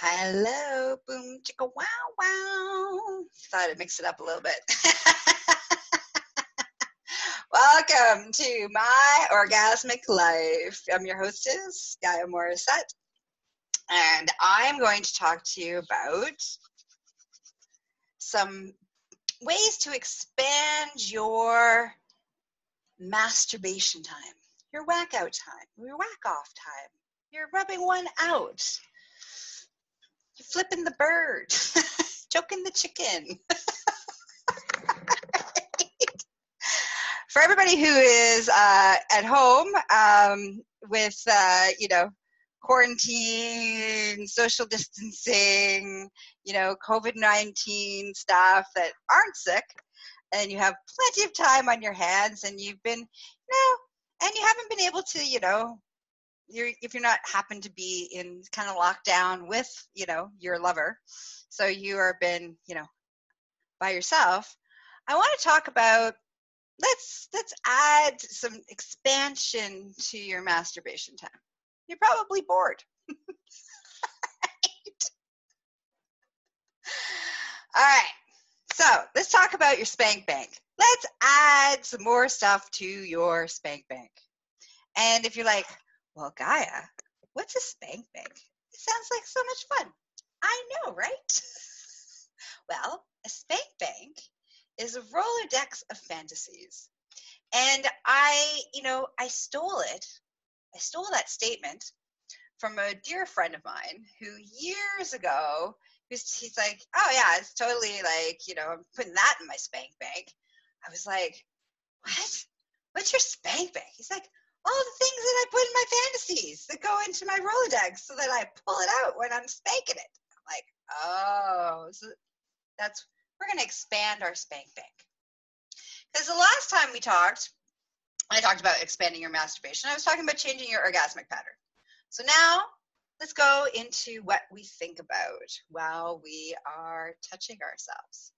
Hello, boom, chicka, wow, wow. Thought I'd mix it up a little bit. Welcome to my orgasmic life. I'm your hostess, Gaia Morissette, and I'm going to talk to you about some ways to expand your masturbation time, your whack out time, your whack off time. You're rubbing one out. Flipping the bird, choking the chicken. For everybody who is uh, at home um, with, uh, you know, quarantine, social distancing, you know, COVID 19 stuff that aren't sick, and you have plenty of time on your hands, and you've been, you know, and you haven't been able to, you know, you're, if you're not happen to be in kind of lockdown with, you know, your lover, so you are been, you know, by yourself. I want to talk about let's let's add some expansion to your masturbation time. You're probably bored. All right. So let's talk about your spank bank. Let's add some more stuff to your spank bank. And if you're like, well, Gaia, what's a spank bank? It sounds like so much fun. I know, right? well, a spank bank is a Rolodex of fantasies. And I, you know, I stole it. I stole that statement from a dear friend of mine who years ago he's, he's like, oh yeah, it's totally like, you know, I'm putting that in my spank bank. I was like, what? What's your spank bank? He's like, all the things that I put in my fantasies that go into my Rolodex so that I pull it out when I'm spanking it. I'm like, oh, so that's, we're going to expand our spank bank. Because the last time we talked, I talked about expanding your masturbation. I was talking about changing your orgasmic pattern. So now let's go into what we think about while we are touching ourselves.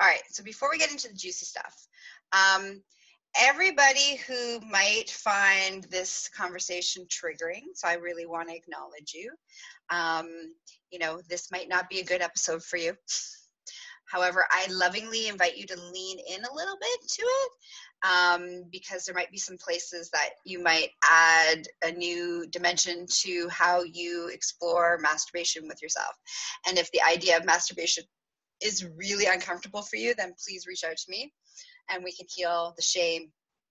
All right, so before we get into the juicy stuff, um, everybody who might find this conversation triggering, so I really want to acknowledge you. Um, you know, this might not be a good episode for you. However, I lovingly invite you to lean in a little bit to it um, because there might be some places that you might add a new dimension to how you explore masturbation with yourself. And if the idea of masturbation is really uncomfortable for you, then please reach out to me and we can heal the shame,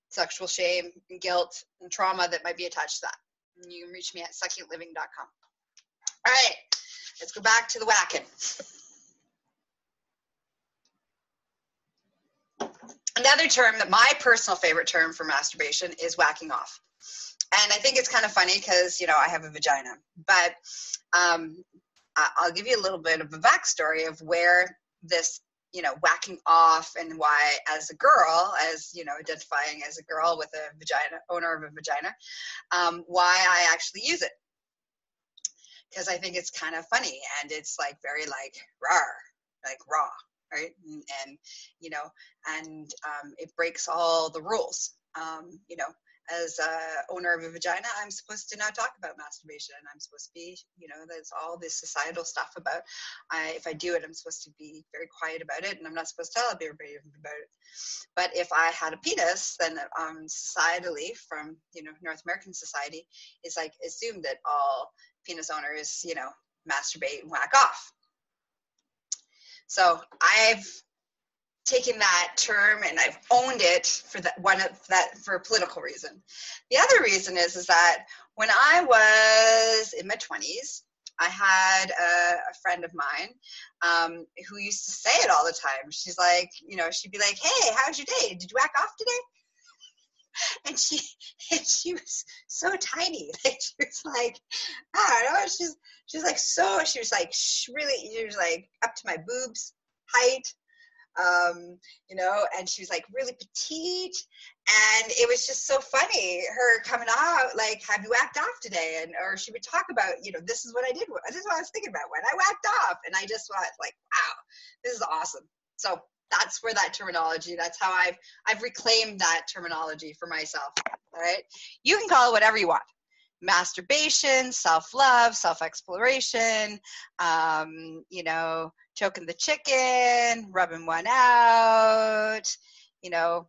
sexual shame, and guilt and trauma that might be attached to that. You can reach me at succulentliving.com. All right, let's go back to the whacking. Another term that my personal favorite term for masturbation is whacking off. And I think it's kind of funny because, you know, I have a vagina. But um, I'll give you a little bit of a backstory of where this, you know, whacking off and why, as a girl, as, you know, identifying as a girl with a vagina, owner of a vagina, um, why I actually use it. Because I think it's kind of funny and it's like very like rar, like raw right and, and you know and um, it breaks all the rules um, you know as a owner of a vagina i'm supposed to not talk about masturbation. I'm supposed to be you know there's all this societal stuff about I, if i do it i'm supposed to be very quiet about it and i'm not supposed to tell everybody about it. But if i had a penis then um, societally from you know north american society it's like assumed that all penis owners you know masturbate and whack off. So I've taken that term and I've owned it for that one of that for a political reason. The other reason is is that when I was in my twenties, I had a, a, friend of mine um, who used to say it all the time. She's like, you know, she'd be like, "Hey, how's your day? Did you whack off today?" And she and she was so tiny. Like she was like, I don't know. She's she's like so. She was like really. She was like up to my boobs height um, you know, and she was like really petite. And it was just so funny, her coming out, like, have you whacked off today? And, or she would talk about, you know, this is what I did. This is what I was thinking about when I whacked off. And I just was like, wow, this is awesome. So that's where that terminology, that's how I've, I've reclaimed that terminology for myself. All right. You can call it whatever you want. masturbation, self love, self exploration, um, you know, choking the chicken, rubbing one out, you know,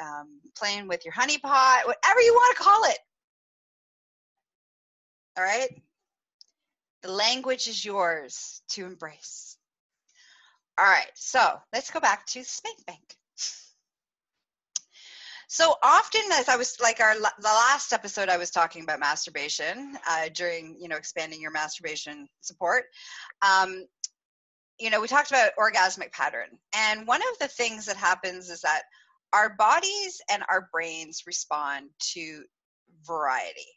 um, playing with your honey pot, whatever you want to call it. All right? The language is yours to embrace. All right, so let's go back to Spank Bank. So often, as I was like our the last episode, I was talking about masturbation uh, during you know expanding your masturbation support. Um, you know, we talked about orgasmic pattern, and one of the things that happens is that our bodies and our brains respond to variety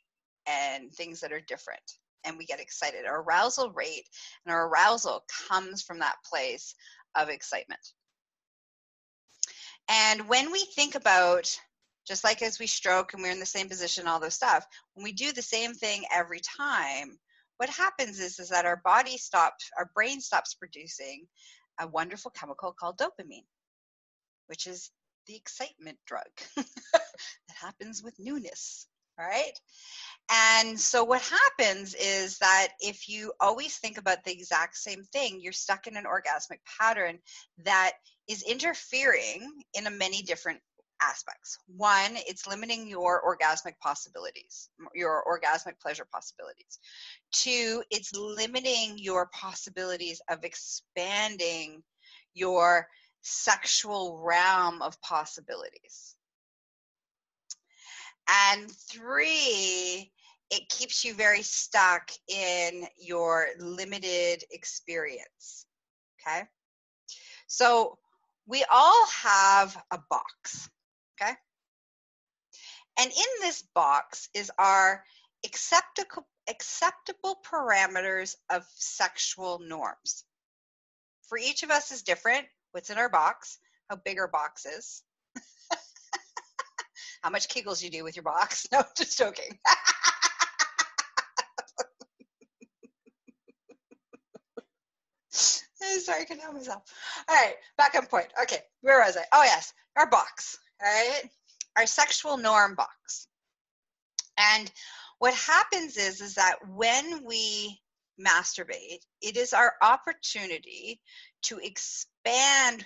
and things that are different and we get excited. Our arousal rate and our arousal comes from that place of excitement. And when we think about just like as we stroke and we're in the same position, all those stuff, when we do the same thing every time, what happens is, is that our body stops, our brain stops producing a wonderful chemical called dopamine, which is the excitement drug that happens with newness. Right? And so what happens is that if you always think about the exact same thing, you're stuck in an orgasmic pattern that is interfering in a many different aspects. One, it's limiting your orgasmic possibilities, your orgasmic pleasure possibilities. Two, it's limiting your possibilities of expanding your sexual realm of possibilities. And three, it keeps you very stuck in your limited experience. Okay? So we all have a box. And in this box is our acceptable, acceptable parameters of sexual norms. For each of us is different. What's in our box, how big our box is, how much kegels you do with your box. No, just joking. Sorry, I can help myself. All right, back on point. Okay, where was I? Oh, yes, our box, right? Our sexual norm box. And what happens is, is that when we masturbate, it is our opportunity to expand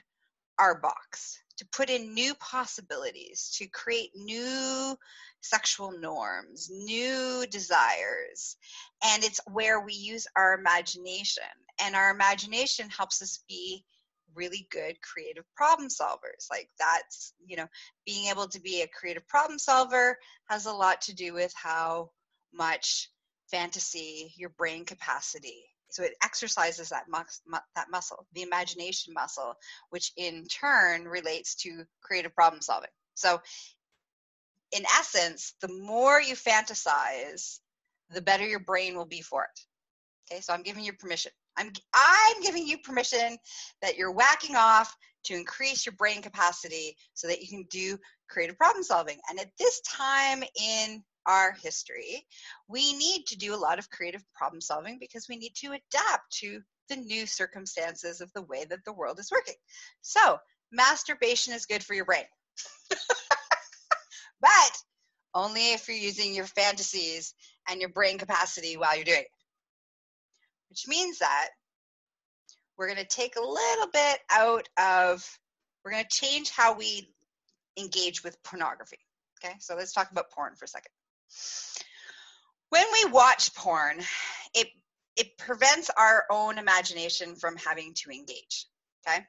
our box, to put in new possibilities, to create new sexual norms, new desires. And it's where we use our imagination. And our imagination helps us be really good creative problem solvers. Like that's, you know, being able to be a creative problem solver has a lot to do with how much fantasy, your brain capacity. So it exercises that, mu- that muscle, the imagination muscle, which in turn relates to creative problem solving. So in essence, the more you fantasize, the better your brain will be for it. Okay, so I'm giving you permission. I'm I'm giving you permission that you're whacking off to increase your brain capacity so that you can do creative problem solving. And at this time in our history, we need to do a lot of creative problem solving because we need to adapt to the new circumstances of the way that the world is working. So, masturbation is good for your brain. but only if you're using your fantasies and your brain capacity while you're doing it. Which means that we're going to take a little bit out of, we're going to change how we engage with pornography. Okay, so let's talk about porn for a second. When we watch porn, it it prevents our own imagination from having to engage. Okay,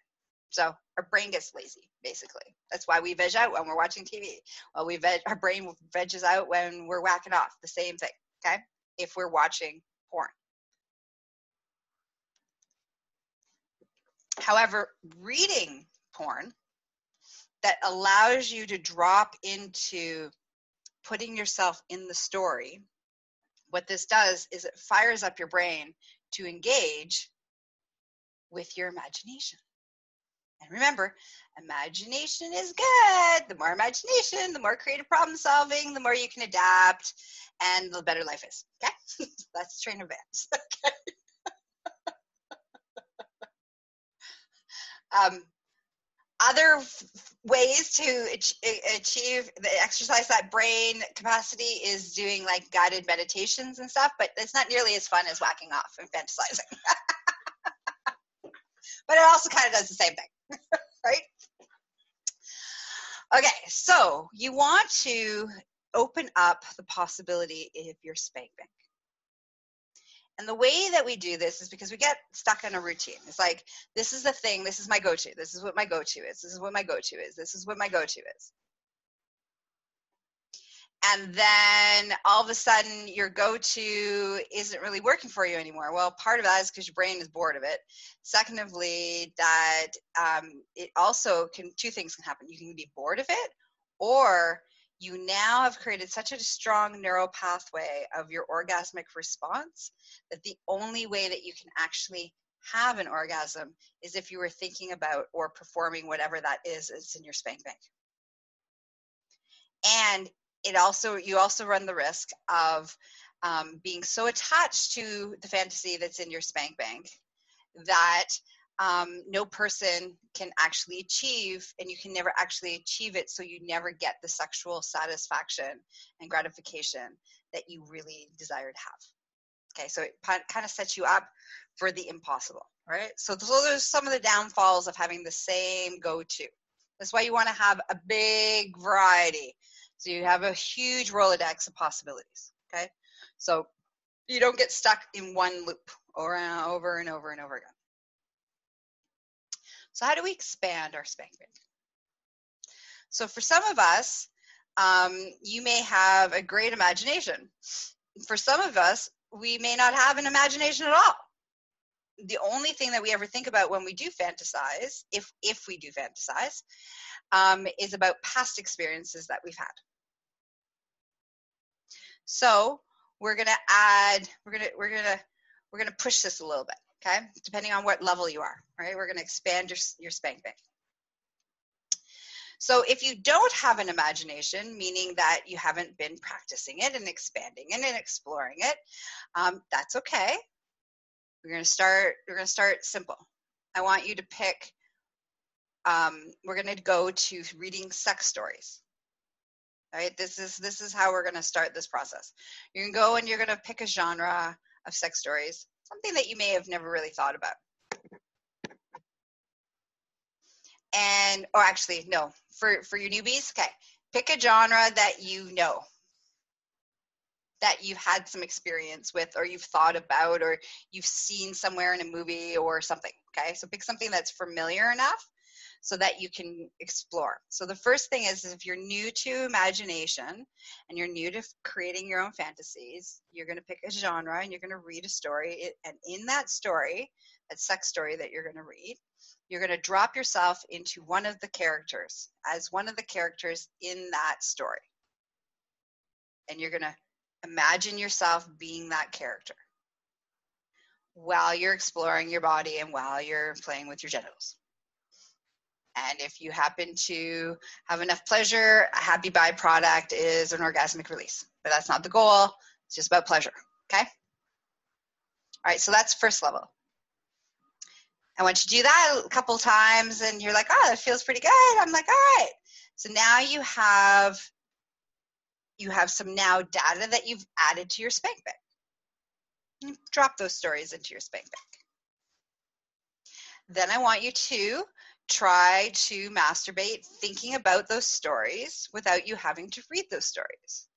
so our brain gets lazy, basically. That's why we veg out when we're watching TV. Well, we veg, our brain veges out when we're whacking off. The same thing, okay? If we're watching porn. However, reading porn that allows you to drop into putting yourself in the story, what this does is it fires up your brain to engage with your imagination. And remember, imagination is good. The more imagination, the more creative problem solving, the more you can adapt, and the better life is. Okay? That's train advance. Okay. Um, other ways to achieve the exercise that brain capacity is doing like guided meditations and stuff, but it's not nearly as fun as whacking off and fantasizing. but it also kind of does the same thing, right? Okay, so you want to open up the possibility of your spank bank. And the way that we do this is because we get stuck in a routine. It's like, this is the thing, this is my go to, this is what my go to is, this is what my go to is, this is what my go to is. And then all of a sudden, your go to isn't really working for you anymore. Well, part of that is because your brain is bored of it. Secondly, that um, it also can, two things can happen. You can be bored of it, or you now have created such a strong neural pathway of your orgasmic response that the only way that you can actually have an orgasm is if you were thinking about or performing whatever that is it's in your spank bank. And it also you also run the risk of um, being so attached to the fantasy that's in your spank bank that um, no person can actually achieve, and you can never actually achieve it, so you never get the sexual satisfaction and gratification that you really desire to have. Okay, so it kind of sets you up for the impossible, right? So those are some of the downfalls of having the same go to. That's why you want to have a big variety. So you have a huge Rolodex of possibilities, okay? So you don't get stuck in one loop and over and over and over again. So how do we expand our bank? So for some of us, um, you may have a great imagination. For some of us, we may not have an imagination at all. The only thing that we ever think about when we do fantasize, if if we do fantasize, um, is about past experiences that we've had. So we're gonna add, we're gonna we're gonna we're gonna push this a little bit okay? Depending on what level you are, right? We're gonna expand your, your spank bank. So if you don't have an imagination, meaning that you haven't been practicing it and expanding it and exploring it, um, that's okay. We're gonna start. We're gonna start simple. I want you to pick. Um, we're gonna go to reading sex stories. All right. This is this is how we're gonna start this process. You're gonna go and you're gonna pick a genre of sex stories something that you may have never really thought about. And, or actually, no, for, for your newbies, okay, pick a genre that you know, that you've had some experience with, or you've thought about, or you've seen somewhere in a movie or something, okay? So pick something that's familiar enough so that you can explore. So the first thing is if you're new to imagination and you're new to creating your own fantasies, you're going to pick a genre and you're going to read a story. And in that story, that sex story that you're going to read, you're going to drop yourself into one of the characters as one of the characters in that story. And you're going to imagine yourself being that character while you're exploring your body and while you're playing with your genitals. And if you happen to have enough pleasure, a happy byproduct is an orgasmic release. But that's not the goal, it's just about pleasure. Okay? All right, so that's first level. And once you to do that a couple times and you're like, oh, that feels pretty good, I'm like, all right. So now you have you have some now data that you've added to your spank bank. You drop those stories into your spank bank. Then I want you to try to masturbate thinking about those stories without you having to read those stories.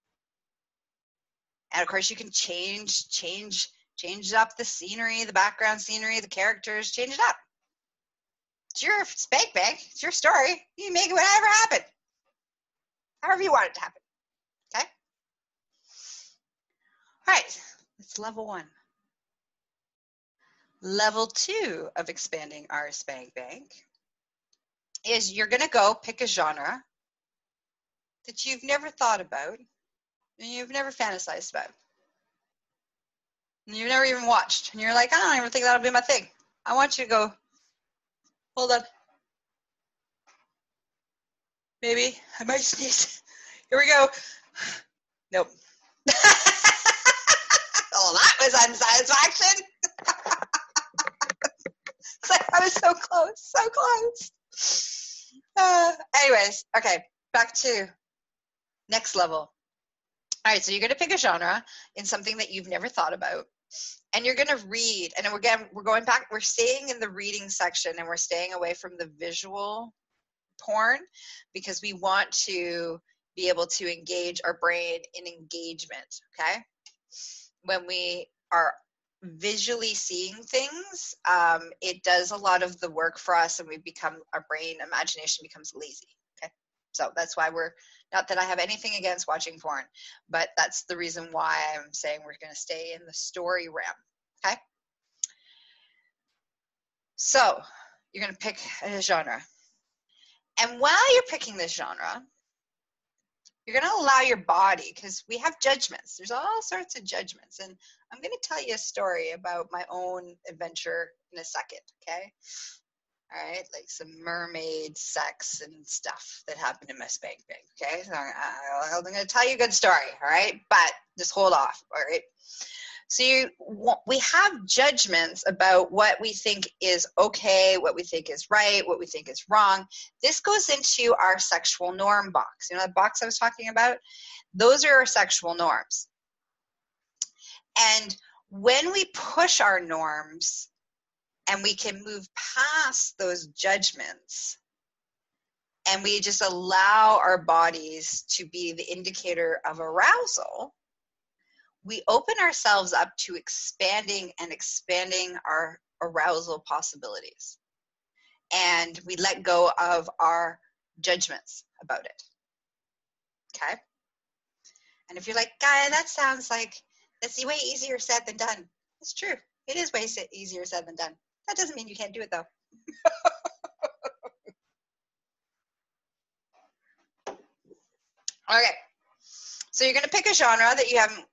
And of course you can change change change up the scenery, the background scenery, the characters, change it up. It's your spank bank, it's your story. You make it whatever happen. However you want it to happen. Okay? All right, that's level one. Level two of expanding our spank bank is you're going to go pick a genre that you've never thought about and you've never fantasized about. And you've never even watched. And you're like, ah, I don't even think that'll be my thing. I want you to go, hold on. Maybe I might sneeze. Here we go. Nope. oh, that was unsatisfaction. I was so close, so close. Uh, anyways, okay, back to next level. All right, so you're going to pick a genre in something that you've never thought about, and you're going to read. And again, we're going back. We're staying in the reading section, and we're staying away from the visual porn because we want to be able to engage our brain in engagement. Okay, when we are visually seeing things, um, it does a lot of the work for us, and we become our brain imagination becomes lazy. Okay, so that's why we're not that I have anything against watching porn, but that's the reason why I'm saying we're going to stay in the story realm. Okay, so you're going to pick a genre, and while you're picking this genre, you're going to allow your body because we have judgments. There's all sorts of judgments and i'm going to tell you a story about my own adventure in a second okay? All right like some mermaid sex and stuff that happened in my spank bank okay? So I, i'm going to tell you a good story all right but just hold off all right so you, we have judgments about what we think is okay, what we think is right, what we think is wrong. This goes into our sexual norm box. You know that box I was talking about? Those are our sexual norms. And when we push our norms and we can move past those judgments and we just allow our bodies to be the indicator of arousal, we open ourselves up to expanding and expanding our arousal possibilities. And we let go of our judgments about it. Okay? And if you're like, Gaia, that sounds like that's way easier said than done. It's true. It is way easier said than done. That doesn't mean you can't do it though. okay. So you're going to pick a genre that you haven't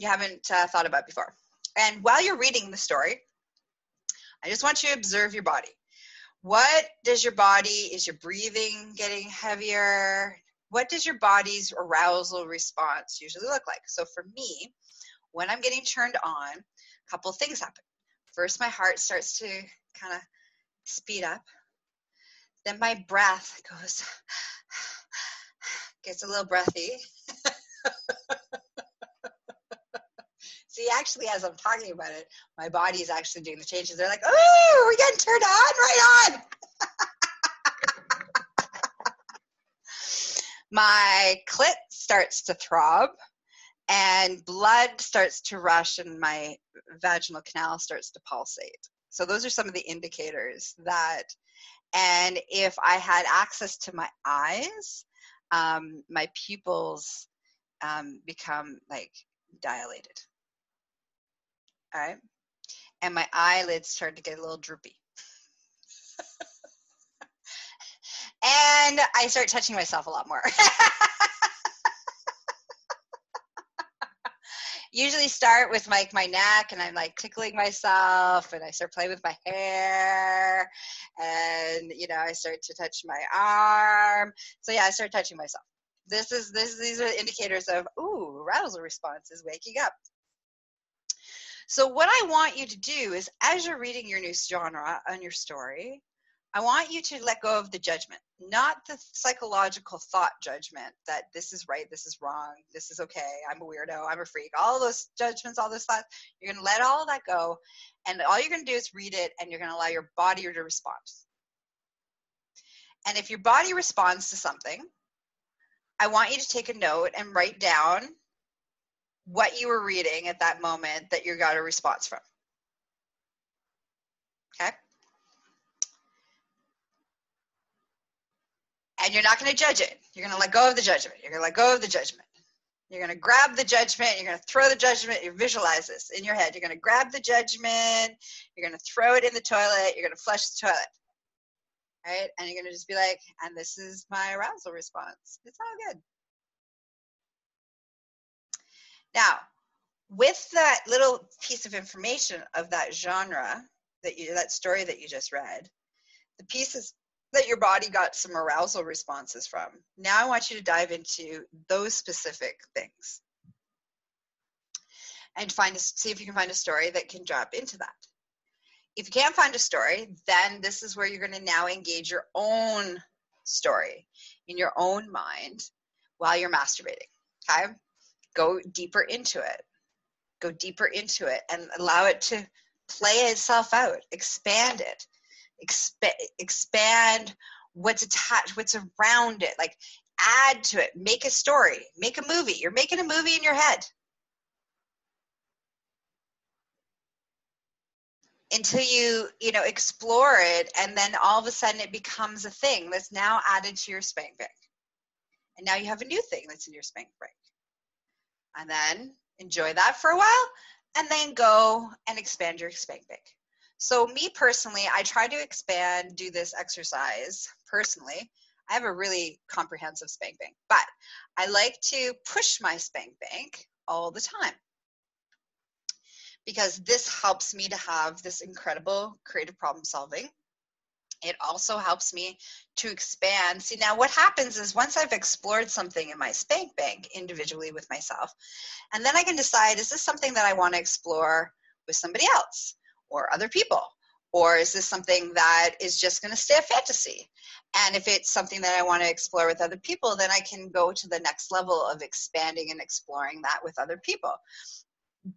you haven't uh, thought about before. And while you're reading the story, I just want you to observe your body. What does your body, is your breathing getting heavier? What does your body's arousal response usually look like? So for me, when I'm getting turned on, a couple things happen. First, my heart starts to kind of speed up. Then my breath goes, gets a little breathy. See, actually, as I'm talking about it, my body is actually doing the changes. They're like, oh, we're getting turned on, right on. my clit starts to throb and blood starts to rush and my vaginal canal starts to pulsate. So those are some of the indicators that, and if I had access to my eyes, um, my pupils um, become like dilated all right? And my eyelids started to get a little droopy. and I start touching myself a lot more. Usually start with like my neck and I'm like tickling myself and I start playing with my hair and you know I start to touch my arm. So yeah, I start touching myself. This is this these are indicators of ooh, arousal response is waking up. So, what I want you to do is, as you're reading your new genre on your story, I want you to let go of the judgment, not the psychological thought judgment that this is right, this is wrong, this is okay, I'm a weirdo, I'm a freak, all those judgments, all those thoughts. You're going to let all that go. And all you're going to do is read it and you're going to allow your body to respond. And if your body responds to something, I want you to take a note and write down what you were reading at that moment that you got a response from. Okay? And you're not going to judge it. You're going to let go of the judgment. You're going to let go of the judgment. You're going to grab the judgment. You're going to throw the judgment. You visualize this in your head. You're going to grab the judgment. You're going to throw it in the toilet. You're going to flush the toilet. Right? And you're going to just be like, and this is my arousal response. It's all good. Now, with that little piece of information of that genre that you that story that you just read, the pieces that your body got some arousal responses from. Now I want you to dive into those specific things and find a, see if you can find a story that can drop into that. If you can't find a story, then this is where you're going to now engage your own story in your own mind while you're masturbating. Okay? Go deeper into it. Go deeper into it and allow it to play itself out, expand it, Exp- expand what's attached, what's around it. Like add to it, make a story, make a movie. You're making a movie in your head. until you you know explore it and then all of a sudden it becomes a thing that's now added to your spank bank and now you have a new thing that's in your spank bank and then enjoy that for a while and then go and expand your spank bank so me personally i try to expand do this exercise personally i have a really comprehensive spank bank but i like to push my spank bank all the time because this helps me to have this incredible creative problem solving. It also helps me to expand. See, now what happens is once I've explored something in my spank bank individually with myself, and then I can decide is this something that I want to explore with somebody else or other people? Or is this something that is just going to stay a fantasy? And if it's something that I want to explore with other people, then I can go to the next level of expanding and exploring that with other people.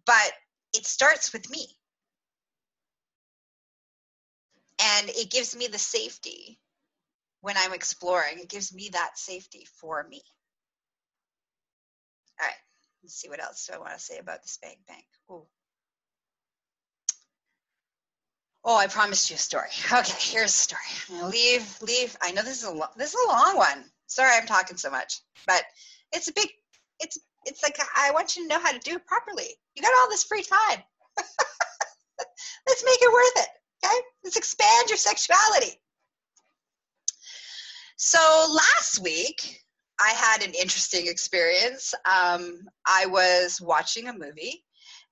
But it starts with me. And it gives me the safety when I'm exploring. It gives me that safety for me. All right, let's see what else do I want to say about the spank bank. Ooh. Oh, I promised you a story. Okay, here's a story. I'm gonna leave, leave. I know this is a lo- this is a long one. Sorry, I'm talking so much, but it's a big. It's it's like I want you to know how to do it properly. You got all this free time. Let's make it worth it. Let's expand your sexuality. So last week, I had an interesting experience. Um, I was watching a movie,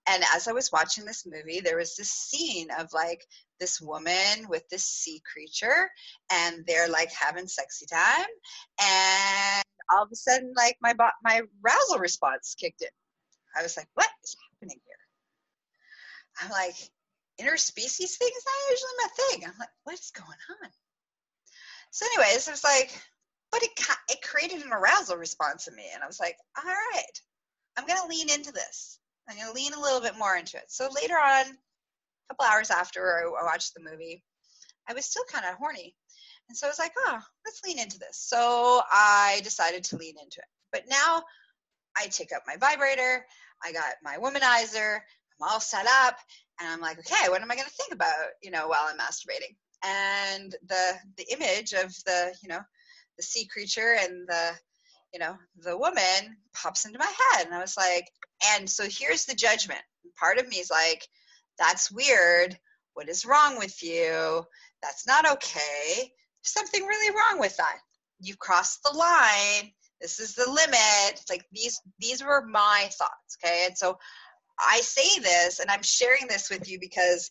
and as I was watching this movie, there was this scene of like this woman with this sea creature, and they're like having sexy time, and all of a sudden, like my my arousal response kicked in. I was like, "What is happening here?" I'm like, interspecies thing is not usually my thing. I'm like, what is going on? So, anyways, it was like, but it it created an arousal response in me, and I was like, all right, I'm gonna lean into this. I'm gonna lean a little bit more into it. So later on, a couple hours after I watched the movie, I was still kind of horny, and so I was like, oh, let's lean into this. So I decided to lean into it. But now I take up my vibrator, I got my womanizer, I'm all set up, and I'm like, okay, what am I going to think about, you know, while I'm masturbating? And the the image of the, you know, the sea creature and the, you know, the woman pops into my head, and I was like, and so here's the judgment. Part of me is like, that's weird. What is wrong with you? That's not okay. Something really wrong with that. You've crossed the line. This is the limit. like these these were my thoughts, okay? And so I say this and I'm sharing this with you because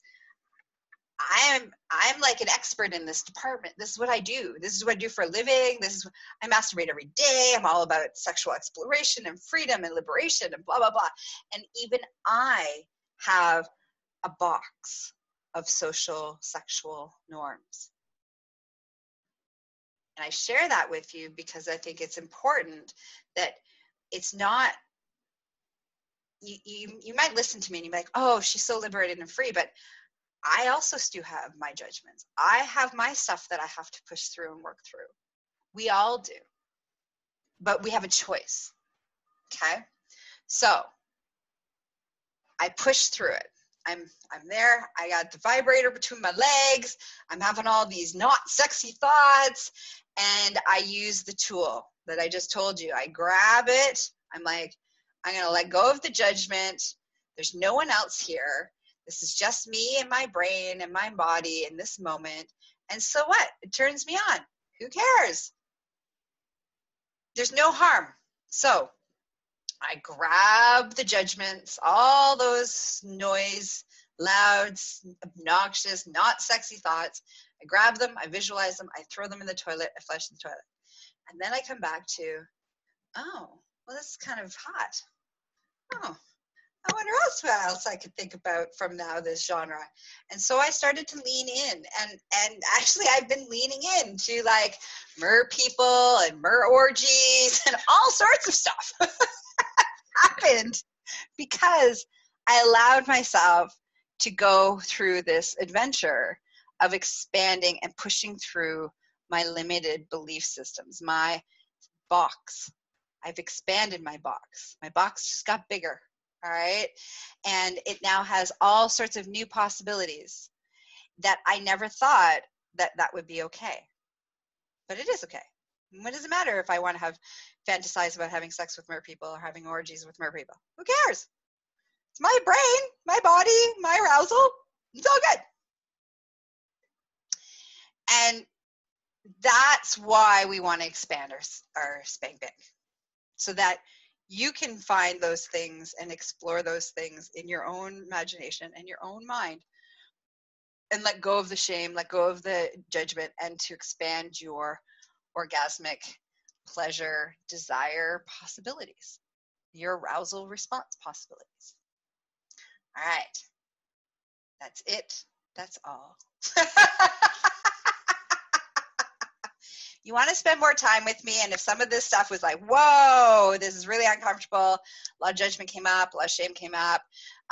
I am I'm like an expert in this department. This is what I do. This is what I do for a living. This is I masturbate every day. I'm all about sexual exploration and freedom and liberation and blah blah blah. And even I have a box of social sexual norms. And I share that with you because I think it's important that it's not you, you, you might listen to me and you're like, oh, she's so liberated and free. But I also still have my judgments. I have my stuff that I have to push through and work through. We all do. But we have a choice. Okay? So I push through it. I'm I'm there. I got the vibrator between my legs. I'm having all these not sexy thoughts and I use the tool that I just told you. I grab it. I'm like, I'm going to let go of the judgment. There's no one else here. This is just me and my brain and my body in this moment. And so what? It turns me on. Who cares? There's no harm. So I grab the judgments, all those noise, loud, obnoxious, not sexy thoughts. I grab them, I visualize them, I throw them in the toilet, I flush the toilet. And then I come back to, oh, well, this is kind of hot. Oh, I wonder else what else I could think about from now this genre. And so I started to lean in and and actually I've been leaning into like mer people and mer orgies and all sorts of stuff happened because I allowed myself to go through this adventure of expanding and pushing through my limited belief systems, my box. I've expanded my box. My box just got bigger all right? And it now has all sorts of new possibilities that i never thought that that would be okay. But it is okay. What does it matter if i want to have fantasize about having sex with mer people or having orgies with mer people? Who cares? It's my brain my body my arousal. It's all good. And that's why we want to expand our, our spank bank so that you can find those things and explore those things in your own imagination and your own mind and let go of the shame let go of the judgment and to expand your orgasmic pleasure desire possibilities your arousal response possibilities. All right. That's it. That's all you want to spend more time with me. And if some of this stuff was like, whoa, this is really uncomfortable, a lot of judgment came up, a lot of shame came up,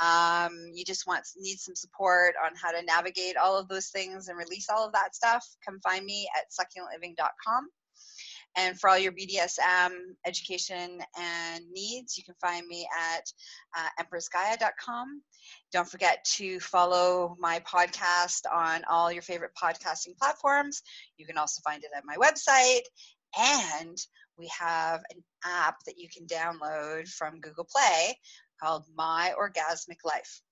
um, you just want need some support on how to navigate all of those things and release all of that stuff, come find me at succulentliving.com. And for all your BDSM education and needs, you can find me at uh, empressgaia.com. Don't forget to follow my podcast on all your favorite podcasting platforms. You can also find it at my website. And we have an app that you can download from Google Play called My Orgasmic Life.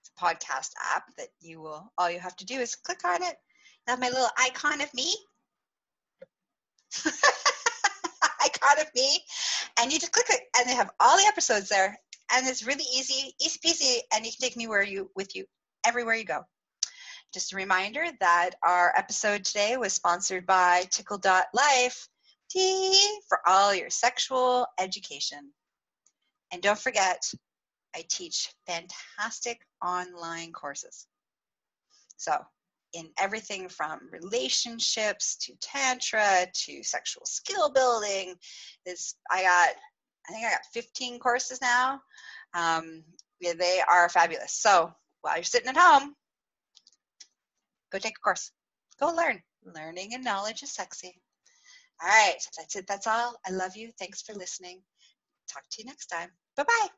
It's a podcast app that you will, all you have to do is click on it. Have my little icon of me icon of me, and you just click it, and they have all the episodes there, and it's really easy, easy peasy, and you can take me where you with you everywhere you go. Just a reminder that our episode today was sponsored by Tickle.life T for all your sexual education. And don't forget, I teach fantastic online courses. So in everything from relationships to tantra to sexual skill building. Is I got I think I got 15 courses now. Um, yeah, they are fabulous. So while you're sitting at home, go take a course. Go learn. Learning and knowledge is sexy. All right, that's it. That's all. I love you. Thanks for listening. Talk to you next time. Bye bye.